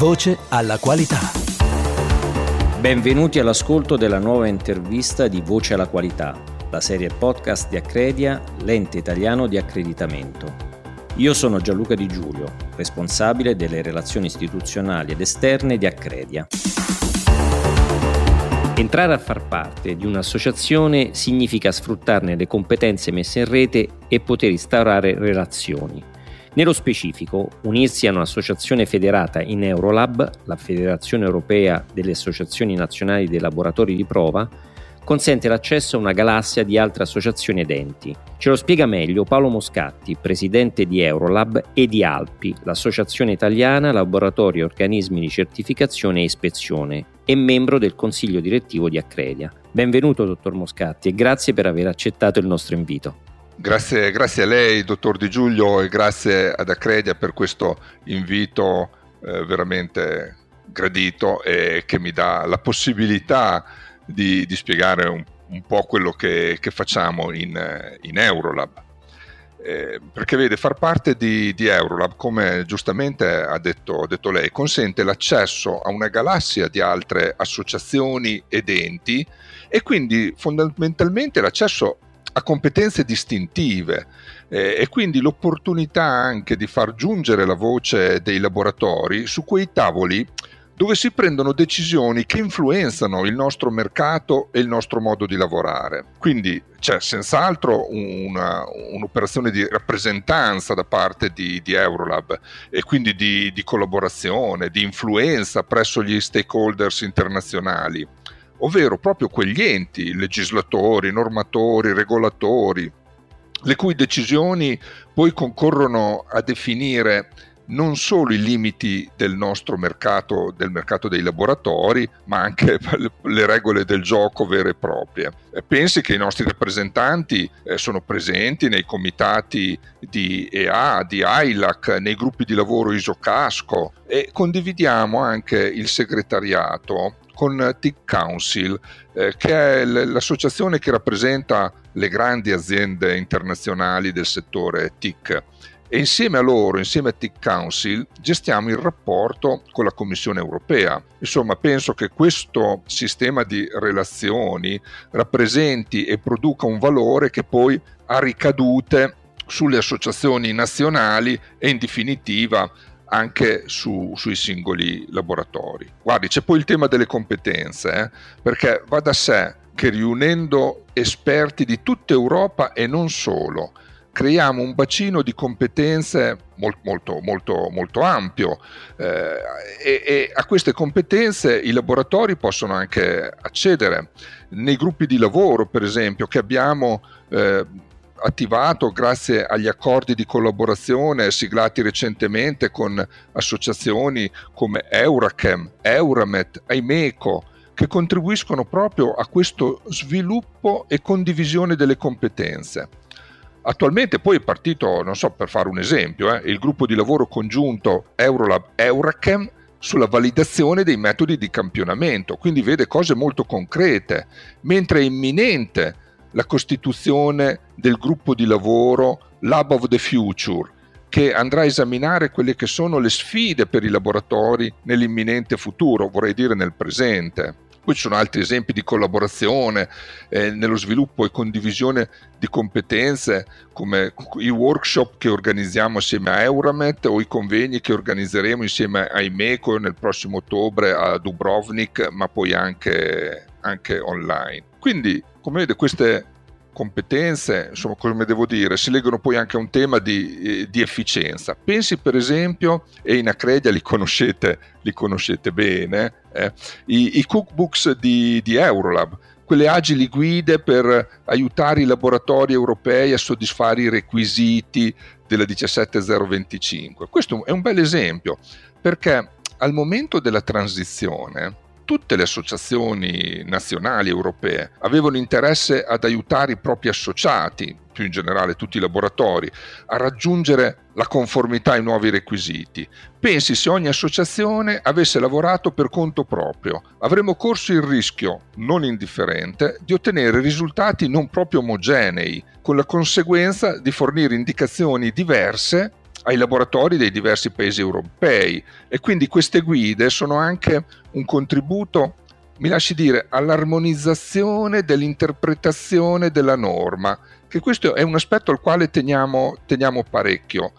Voce alla qualità. Benvenuti all'ascolto della nuova intervista di Voce alla qualità, la serie podcast di Accredia, l'ente italiano di accreditamento. Io sono Gianluca Di Giulio, responsabile delle relazioni istituzionali ed esterne di Accredia. Entrare a far parte di un'associazione significa sfruttarne le competenze messe in rete e poter instaurare relazioni. Nello specifico, unirsi a un'associazione federata in Eurolab, la Federazione Europea delle Associazioni Nazionali dei Laboratori di Prova, consente l'accesso a una galassia di altre associazioni ed enti. Ce lo spiega meglio Paolo Moscatti, presidente di Eurolab e di Alpi, l'associazione italiana Laboratori e Organismi di Certificazione e Ispezione, e membro del consiglio direttivo di Accredia. Benvenuto, dottor Moscatti, e grazie per aver accettato il nostro invito. Grazie, grazie a lei, dottor Di Giulio, e grazie ad Accredia per questo invito eh, veramente gradito e che mi dà la possibilità di, di spiegare un, un, po' quello che, che facciamo in, in Eurolab. Eh, perché vede, far parte di, di Eurolab, come giustamente ha detto, ha detto, lei, consente l'accesso a una galassia di altre associazioni ed enti e quindi fondamentalmente l'accesso a competenze distintive eh, e quindi l'opportunità anche di far giungere la voce dei laboratori su quei tavoli dove si prendono decisioni che influenzano il nostro mercato e il nostro modo di lavorare. Quindi c'è senz'altro una, un'operazione di rappresentanza da parte di, di Eurolab e quindi di, di collaborazione, di influenza presso gli stakeholders internazionali, ovvero proprio quegli enti, legislatori, normatori, regolatori, le cui decisioni poi concorrono a definire non solo i limiti del nostro mercato, del mercato dei laboratori, ma anche le regole del gioco vere e proprie. Pensi che i nostri rappresentanti eh, sono presenti nei comitati di EA, di ILAC, nei gruppi di lavoro ISOCASCO e condividiamo anche il segretariato con TIC Council, eh, che è l'associazione che rappresenta le grandi aziende internazionali del settore TIC e insieme a loro, insieme a TIC Council, gestiamo il rapporto con la Commissione europea. Insomma, penso che questo sistema di relazioni rappresenti e produca un valore che poi ha ricadute sulle associazioni nazionali e in definitiva anche su, sui singoli laboratori. Guardi, c'è poi il tema delle competenze, eh? perché va da sé che riunendo esperti di tutta Europa e non solo, creiamo un bacino di competenze molto, molto, molto, molto ampio eh, e, e, a queste competenze i laboratori possono anche accedere. Nei gruppi di lavoro, per esempio, che abbiamo eh, attivato grazie agli accordi di collaborazione siglati recentemente con associazioni come Eurachem, Euramet, Aimeco, che contribuiscono proprio a questo sviluppo e condivisione delle competenze. Attualmente poi è partito, non so, per fare un esempio, eh, il gruppo di lavoro congiunto Eurolab Eurachem sulla validazione dei metodi di campionamento, quindi vede cose molto concrete, mentre è imminente la costituzione del gruppo di lavoro Lab of the Future, che andrà a esaminare quelle che sono le sfide per i laboratori nell'imminente futuro, vorrei dire nel presente. Poi ci sono altri esempi di collaborazione eh, nello sviluppo e condivisione di competenze come i workshop che organizziamo assieme a Euramet o i convegni che organizzeremo insieme a IMECO nel prossimo ottobre a Dubrovnik, ma poi anche, anche online. Quindi, come vede, queste competenze, insomma, come devo dire, si leggono poi anche a un tema di, eh, di efficienza. Pensi per esempio, e in Accredia li conoscete, li conoscete bene, eh, i, i, cookbooks di, di Eurolab, quelle agili guide per aiutare i laboratori europei a soddisfare i requisiti della 17025. Questo è un bel esempio perché al momento della transizione tutte le associazioni nazionali europee avevano interesse ad aiutare i propri associati, più in generale tutti i laboratori, a raggiungere la conformità ai nuovi requisiti. Pensi se ogni associazione avesse lavorato per conto proprio, avremmo corso il rischio, non indifferente, di ottenere risultati non proprio omogenei, con la conseguenza di fornire indicazioni diverse ai laboratori dei diversi paesi europei. E quindi queste guide sono anche un contributo, mi lasci dire, all'armonizzazione dell'interpretazione della norma, che questo è un aspetto al quale teniamo, teniamo parecchio,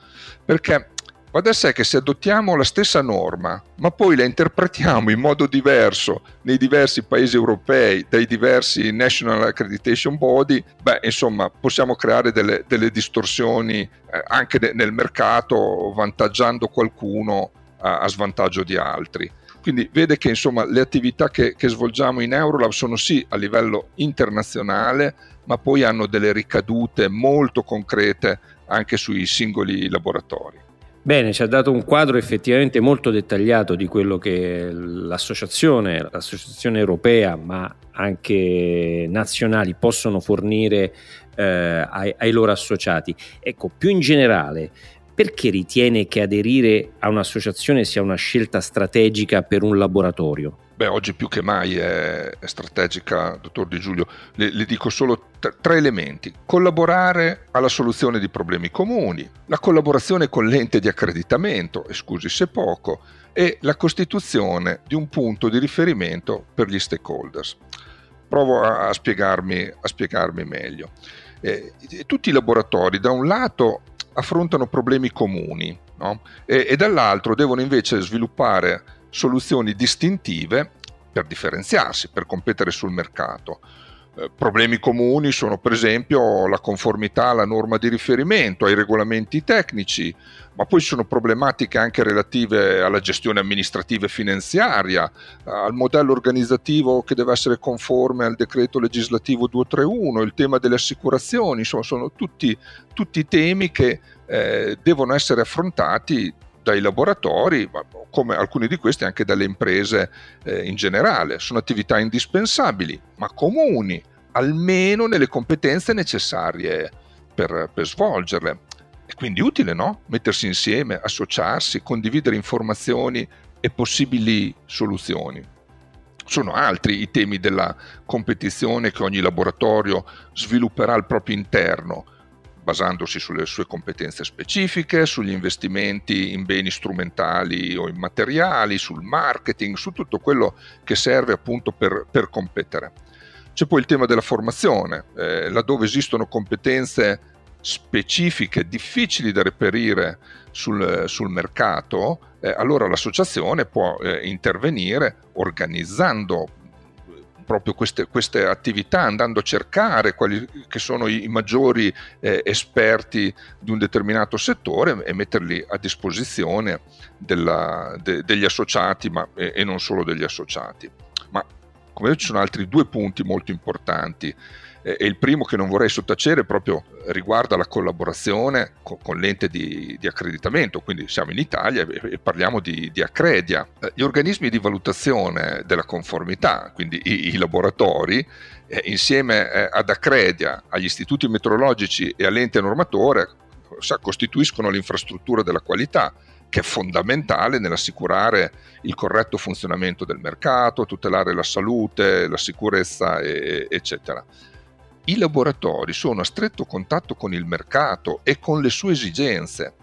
perché Va da sé che se adottiamo la stessa norma, ma poi la interpretiamo in modo diverso nei diversi paesi europei, dai diversi National Accreditation Body, beh, insomma, possiamo creare delle, delle distorsioni eh, anche de- nel mercato, vantaggiando qualcuno a, a, svantaggio di altri. Quindi vede che insomma, le attività che, che svolgiamo in Eurolab sono sì a livello internazionale, ma poi hanno delle ricadute molto concrete anche sui singoli laboratori. Bene, ci ha dato un quadro effettivamente molto dettagliato di quello che l'associazione, l'associazione europea, ma anche nazionali possono fornire eh, ai, ai loro associati. Ecco, più in generale, perché ritiene che aderire a un'associazione sia una scelta strategica per un laboratorio? Beh, oggi più che mai è, è strategica, dottor Di Giulio. Le, le dico solo t- tre elementi. Collaborare alla soluzione di problemi comuni, la collaborazione con l'ente di accreditamento, scusi se poco, e la costituzione di un punto di riferimento per gli stakeholders. Provo a, a, spiegarmi, a spiegarmi, meglio. Eh, tutti i laboratori, da un lato, affrontano problemi comuni no? e, e dall'altro devono invece sviluppare soluzioni distintive per differenziarsi, per competere sul mercato. Eh, problemi comuni sono per esempio la conformità alla norma di riferimento, ai regolamenti tecnici, ma poi ci sono problematiche anche relative alla gestione amministrativa e finanziaria, al modello organizzativo che deve essere conforme al decreto legislativo 231, il tema delle assicurazioni, insomma sono tutti, tutti temi che eh, devono essere affrontati dai laboratori, come alcuni di questi anche dalle imprese eh, in generale. Sono attività indispensabili, ma comuni, almeno nelle competenze necessarie per, per svolgerle. È quindi utile, no? Mettersi insieme, associarsi, condividere informazioni e possibili soluzioni. Sono altri i temi della competizione che ogni laboratorio svilupperà al proprio interno, basandosi sulle sue competenze specifiche, sugli investimenti in beni strumentali o immateriali, sul marketing, su tutto quello che serve appunto per, per competere. C'è poi il tema della formazione, eh, laddove esistono competenze specifiche, difficili da reperire sul, sul mercato, eh, allora l'associazione può eh, intervenire organizzando proprio queste, queste, attività, andando a cercare quali che sono i, maggiori eh, esperti di un determinato settore e metterli a disposizione della, de, degli associati, ma, e, e non solo degli associati. Ma come vedete ci sono altri due punti molto importanti e il primo che non vorrei sottacere proprio riguarda la collaborazione con, con l'ente di, di, accreditamento, quindi siamo in Italia e, e parliamo di, di, Accredia. Eh, gli organismi di valutazione della conformità, quindi i, i laboratori, eh, insieme eh, ad Accredia, agli istituti meteorologici e all'ente normatore, sa, costituiscono l'infrastruttura della qualità che è fondamentale nell'assicurare il corretto funzionamento del mercato, tutelare la salute, la sicurezza, e, eccetera i laboratori sono a stretto contatto con il mercato e con le sue esigenze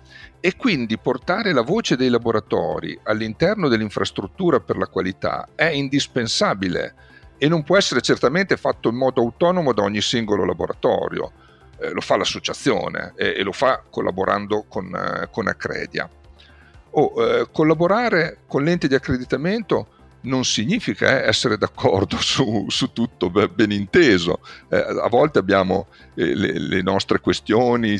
e quindi portare la voce dei laboratori all'interno dell'infrastruttura per la qualità è indispensabile e non può essere certamente fatto in modo autonomo da ogni singolo laboratorio. Eh, lo fa l'associazione e, e, lo fa collaborando con, eh, con Accredia. O eh, collaborare con l'ente di accreditamento non significa eh, essere d'accordo su, su, tutto ben inteso. Eh, a volte abbiamo eh, le, le, nostre questioni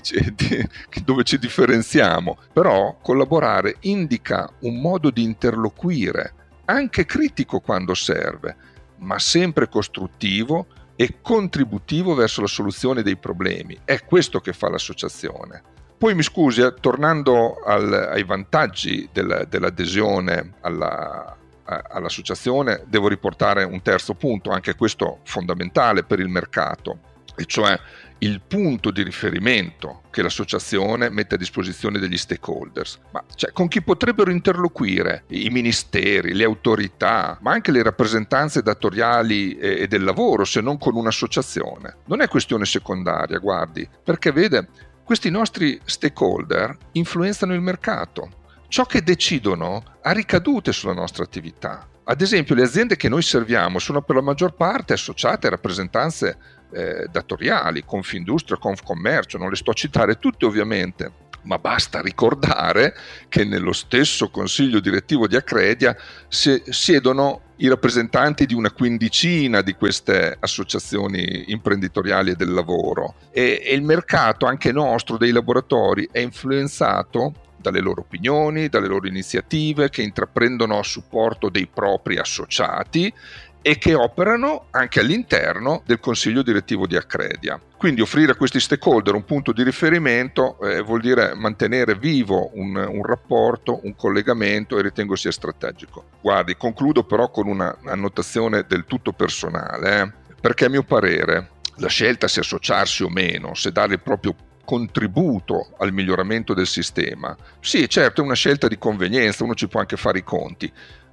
dove ci differenziamo, però collaborare indica un modo di interloquire, anche critico quando serve, ma sempre costruttivo e contributivo verso la soluzione dei problemi. È questo che fa l'associazione. Poi mi scusi, eh, tornando al, ai vantaggi del, dell'adesione alla, all'associazione devo riportare un terzo punto, anche questo fondamentale per il mercato, e cioè il punto di riferimento che l'associazione mette a disposizione degli stakeholders. Ma cioè, con chi potrebbero interloquire i ministeri, le autorità, ma anche le rappresentanze datoriali e, del lavoro, se non con un'associazione? Non è questione secondaria, guardi, perché vede, questi nostri stakeholder influenzano il mercato. Ciò che decidono ha ricadute sulla nostra attività. Ad esempio, le aziende che noi serviamo sono per la maggior parte associate a rappresentanze eh, datoriali, Confindustria, Confcommercio, non le sto a citare tutte ovviamente, ma basta ricordare che nello stesso consiglio direttivo di Accredia siedono i rappresentanti di una quindicina di queste associazioni imprenditoriali e del lavoro e, e il mercato anche nostro dei laboratori è influenzato dalle loro opinioni, dalle loro iniziative che intraprendono a supporto dei propri associati e che operano anche all'interno del consiglio direttivo di Accredia. Quindi offrire a questi stakeholder un punto di riferimento eh, vuol dire mantenere vivo un, un, rapporto, un collegamento e ritengo sia strategico. Guardi, concludo però con una annotazione del tutto personale, eh, perché a mio parere la scelta se associarsi o meno, se dare il proprio contributo al miglioramento del sistema, sì certo è una scelta di convenienza, uno ci può anche fare i conti,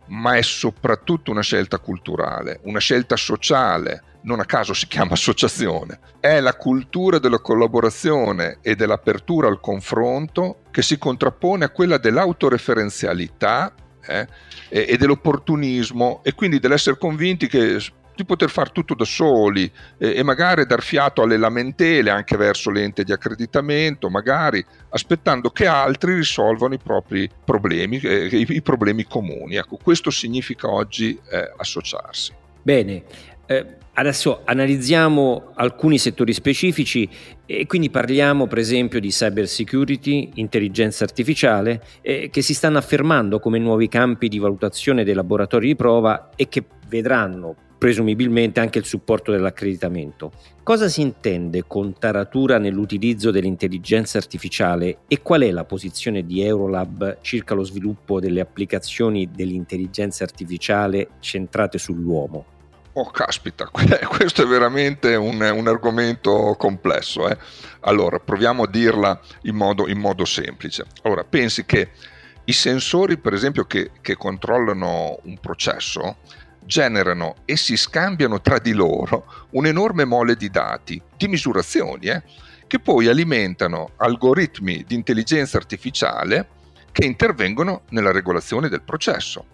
ma è soprattutto una scelta culturale, una scelta sociale, non a caso si chiama associazione. È la cultura della collaborazione e dell'apertura al confronto che si contrappone a quella dell'autoreferenzialità eh, e dell'opportunismo e quindi dell'essere convinti che di poter fare tutto da soli eh, e magari dar fiato alle lamentele anche verso l'ente di accreditamento, magari aspettando che altri risolvano i propri problemi, eh, i, i, problemi comuni. Ecco, questo significa oggi eh, associarsi. Bene, eh, adesso analizziamo alcuni settori specifici e quindi parliamo per esempio di cyber security, intelligenza artificiale, eh, che si stanno affermando come nuovi campi di valutazione dei laboratori di prova e che vedranno presumibilmente anche il supporto dell'accreditamento. Cosa si intende con taratura nell'utilizzo dell'intelligenza artificiale e qual è la posizione di Eurolab circa lo sviluppo delle applicazioni dell'intelligenza artificiale centrate sull'uomo? Oh, caspita, questo è veramente un, un argomento complesso. Eh? Allora, proviamo a dirla in modo, in modo, semplice. Allora, pensi che i sensori, per esempio, che, che controllano un processo, generano e si scambiano tra di loro un'enorme mole di dati, di misurazioni, eh, che poi alimentano algoritmi di intelligenza artificiale che intervengono nella regolazione del processo.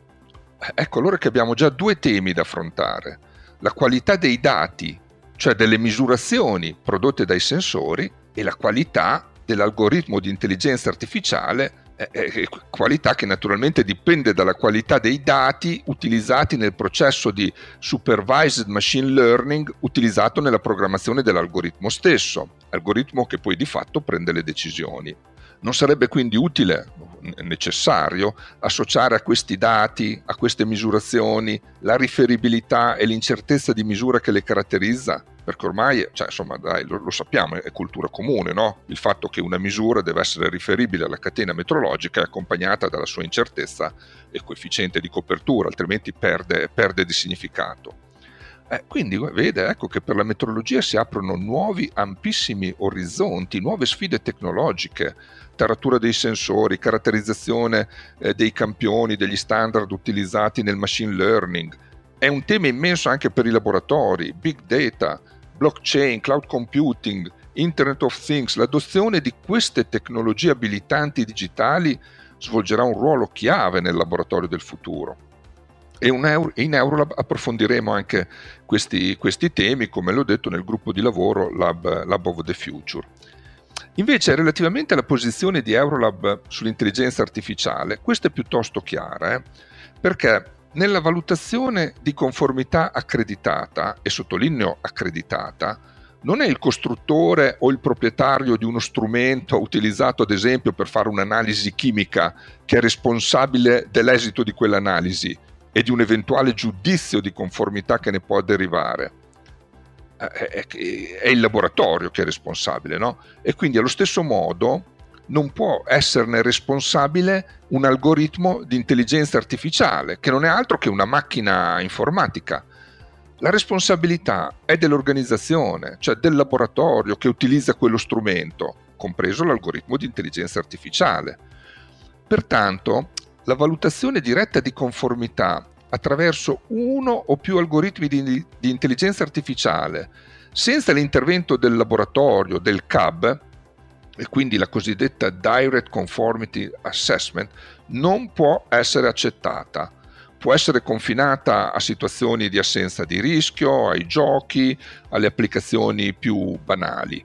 Ecco allora che abbiamo già due temi da affrontare. La qualità dei dati, cioè delle misurazioni prodotte dai sensori, e la qualità dell'algoritmo di intelligenza artificiale eh, qualità che naturalmente dipende dalla qualità dei dati utilizzati nel processo di supervised machine learning utilizzato nella programmazione dell'algoritmo stesso, algoritmo che poi di fatto prende le decisioni. Non sarebbe quindi utile, necessario, associare a questi dati, a queste misurazioni, la riferibilità e l'incertezza di misura che le caratterizza? Perché ormai, cioè, insomma, dai, lo, lo, sappiamo, è cultura comune, no? Il fatto che una misura deve essere riferibile alla catena metrologica è accompagnata dalla sua incertezza e coefficiente di copertura, altrimenti perde, perde di significato. Eh, quindi vede ecco che per la metrologia si aprono nuovi ampissimi orizzonti, nuove sfide tecnologiche, taratura dei sensori, caratterizzazione eh, dei campioni, degli standard utilizzati nel machine learning. È un tema immenso anche per i laboratori, big data, blockchain, cloud computing, Internet of Things. L'adozione di queste tecnologie abilitanti digitali svolgerà un ruolo chiave nel laboratorio del futuro e in Eurolab approfondiremo anche questi, questi, temi, come l'ho detto nel gruppo di lavoro Lab, Lab of the Future. Invece, relativamente alla posizione di Eurolab sull'intelligenza artificiale, questa è piuttosto chiara, eh? perché nella valutazione di conformità accreditata, e sottolineo accreditata, non è il costruttore o il proprietario di uno strumento utilizzato ad esempio per fare un'analisi chimica che è responsabile dell'esito di quell'analisi, e di un eventuale giudizio di conformità che ne può derivare. Eh, è il laboratorio che è responsabile, no? E quindi allo stesso modo non può esserne responsabile un algoritmo di intelligenza artificiale, che non è altro che una macchina informatica. La responsabilità è dell'organizzazione, cioè del laboratorio che utilizza quello strumento, compreso l'algoritmo di intelligenza artificiale. Pertanto, la valutazione diretta di conformità attraverso uno o più algoritmi di, di intelligenza artificiale senza l'intervento del laboratorio, del CAB, e quindi la cosiddetta Direct Conformity Assessment non può essere accettata. Può essere confinata a situazioni di assenza di rischio, ai giochi, alle applicazioni più banali.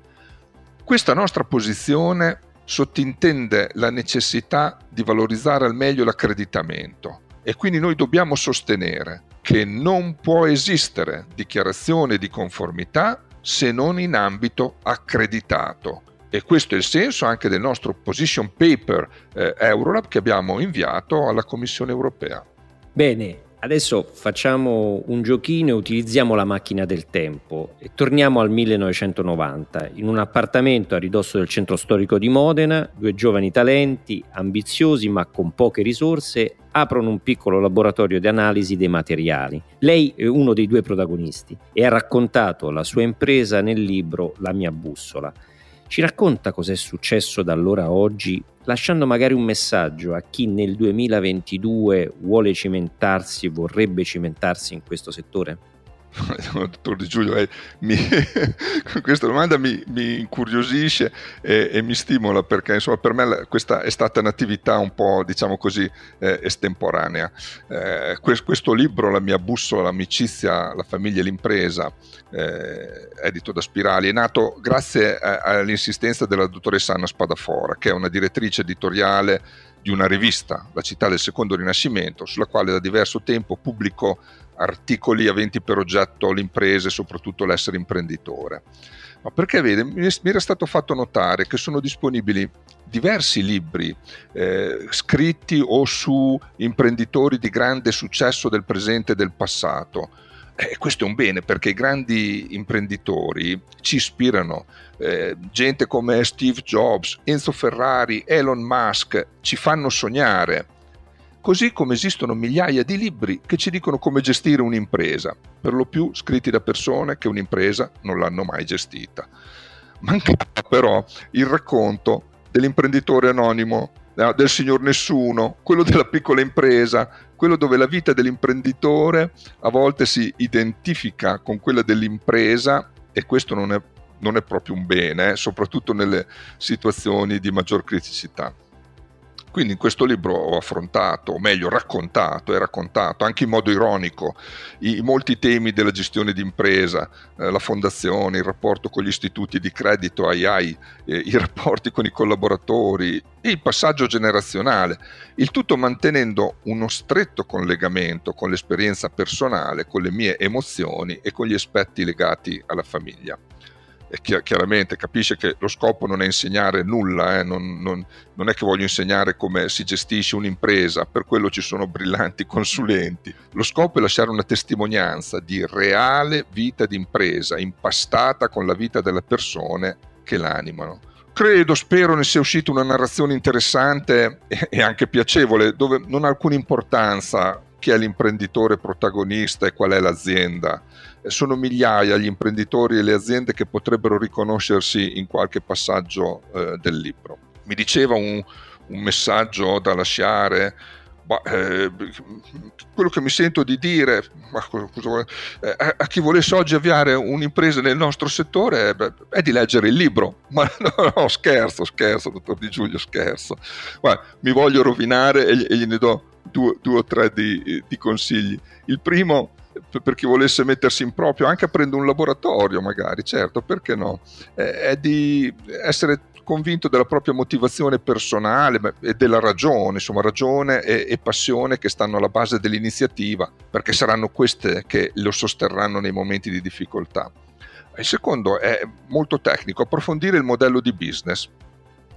Questa nostra posizione sottintende la necessità di valorizzare al meglio l'accreditamento e quindi noi dobbiamo sostenere che non può esistere dichiarazione di conformità se non in ambito accreditato. E questo è il senso anche del nostro position paper eh, Eurolab che abbiamo inviato alla Commissione europea. Bene, Adesso facciamo un giochino e utilizziamo la macchina del tempo e torniamo al 1990. In un appartamento a ridosso del centro storico di Modena, due giovani talenti, ambiziosi ma con poche risorse, aprono un piccolo laboratorio di analisi dei materiali. Lei è uno dei due protagonisti e ha raccontato la sua impresa nel libro La mia bussola. Ci racconta cos'è successo da allora a oggi, lasciando magari un messaggio a chi nel 2022 vuole cimentarsi, vorrebbe cimentarsi in questo settore? dottor Di Giulio, eh, mi, questa domanda mi, mi incuriosisce e, e, mi stimola perché insomma, per me questa è stata un'attività un po' diciamo così eh, estemporanea. Eh, questo, questo, libro, La mia bussola, l'amicizia, la famiglia e l'impresa, eh, edito da Spirali, è nato grazie a, all'insistenza della dottoressa Anna Spadafora, che è una direttrice editoriale di una rivista, La città del secondo rinascimento, sulla quale da diverso tempo pubblico articoli aventi per oggetto l'impresa e soprattutto l'essere imprenditore. Ma perché vede, mi era stato fatto notare che sono disponibili diversi libri eh, scritti o su imprenditori di grande successo del presente e del passato. Eh, questo è un bene perché i grandi imprenditori ci ispirano. Eh, gente come Steve Jobs, Enzo Ferrari, Elon Musk ci fanno sognare così come esistono migliaia di libri che ci dicono come gestire un'impresa, per lo più scritti da persone che un'impresa non l'hanno mai gestita. Mancava però il racconto dell'imprenditore anonimo, del signor nessuno, quello della piccola impresa, quello dove la vita dell'imprenditore a volte si identifica con quella dell'impresa e questo non è, non è proprio un bene, eh, soprattutto nelle situazioni di maggior criticità. Quindi in questo libro ho affrontato, o meglio raccontato e raccontato anche in modo ironico i, molti temi della gestione d'impresa, eh, la fondazione, il rapporto con gli istituti di credito AI, eh, i rapporti con i collaboratori, il passaggio generazionale, il tutto mantenendo uno stretto collegamento con l'esperienza personale, con le mie emozioni e con gli aspetti legati alla famiglia e chiaramente capisce che lo scopo non è insegnare nulla, eh? non, non, non, è che voglio insegnare come si gestisce un'impresa, per quello ci sono brillanti consulenti. Lo scopo è lasciare una testimonianza di reale vita d'impresa, impastata con la vita delle persone che l'animano. Credo, spero ne sia uscita una narrazione interessante e anche piacevole, dove non ha alcuna importanza chi è l'imprenditore protagonista e qual è l'azienda sono migliaia gli imprenditori e le aziende che potrebbero riconoscersi in qualche passaggio eh, del libro. Mi diceva un, un messaggio da lasciare, bah, eh, quello che mi sento di dire eh, a, chi volesse oggi avviare un'impresa nel nostro settore beh, è di leggere il libro. Ma no, no, scherzo, scherzo, dottor Di Giulio, scherzo. Guarda, mi voglio rovinare e, e gliene do due, due o tre di, di consigli. Il primo per chi volesse mettersi in proprio, anche aprendo un laboratorio magari, certo, perché no? È di essere convinto della propria motivazione personale e della ragione, insomma ragione e, e, passione che stanno alla base dell'iniziativa, perché saranno queste che lo sosterranno nei momenti di difficoltà. Il secondo è molto tecnico, approfondire il modello di business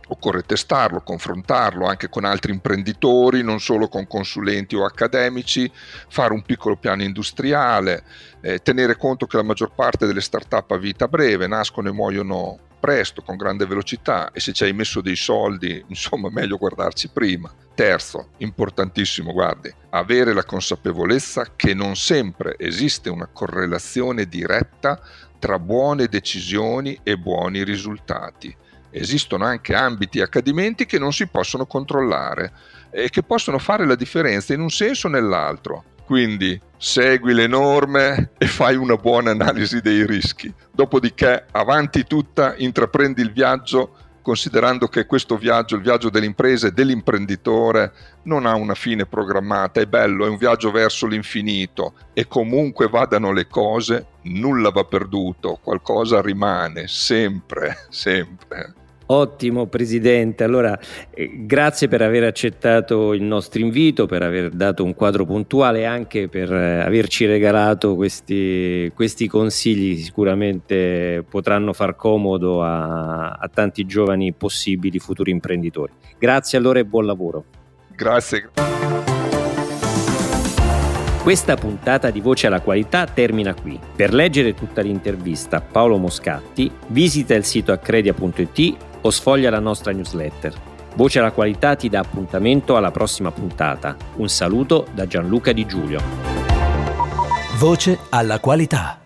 occorre testarlo, confrontarlo anche con altri imprenditori, non solo con consulenti o accademici, fare un piccolo piano industriale, eh, tenere conto che la maggior parte delle start-up a vita breve nascono e muoiono presto, con grande velocità e se ci hai messo dei soldi, insomma, meglio guardarci prima. Terzo, importantissimo, guardi, avere la consapevolezza che non sempre esiste una correlazione diretta tra buone decisioni e buoni risultati esistono anche ambiti accadimenti che non si possono controllare e che possono fare la differenza in un senso o nell'altro. Quindi segui le norme e fai una buona analisi dei rischi. Dopodiché, avanti tutta, intraprendi il viaggio considerando che questo viaggio, il viaggio dell'impresa e dell'imprenditore, non ha una fine programmata, è bello, è un viaggio verso l'infinito e comunque vadano le cose, nulla va perduto, qualcosa rimane, sempre, sempre. Ottimo Presidente, allora eh, grazie per aver accettato il nostro invito, per aver dato un quadro puntuale e anche per eh, averci regalato questi, questi, consigli, sicuramente potranno far comodo a, a tanti giovani possibili futuri imprenditori. Grazie allora e buon lavoro. Grazie. Questa puntata di Voce alla Qualità termina qui. Per leggere tutta l'intervista a Paolo Moscatti, visita il sito accredia.it o sfoglia la nostra newsletter. Voce alla Qualità ti dà appuntamento alla prossima puntata. Un saluto da Gianluca Di Giulio. Voce alla Qualità.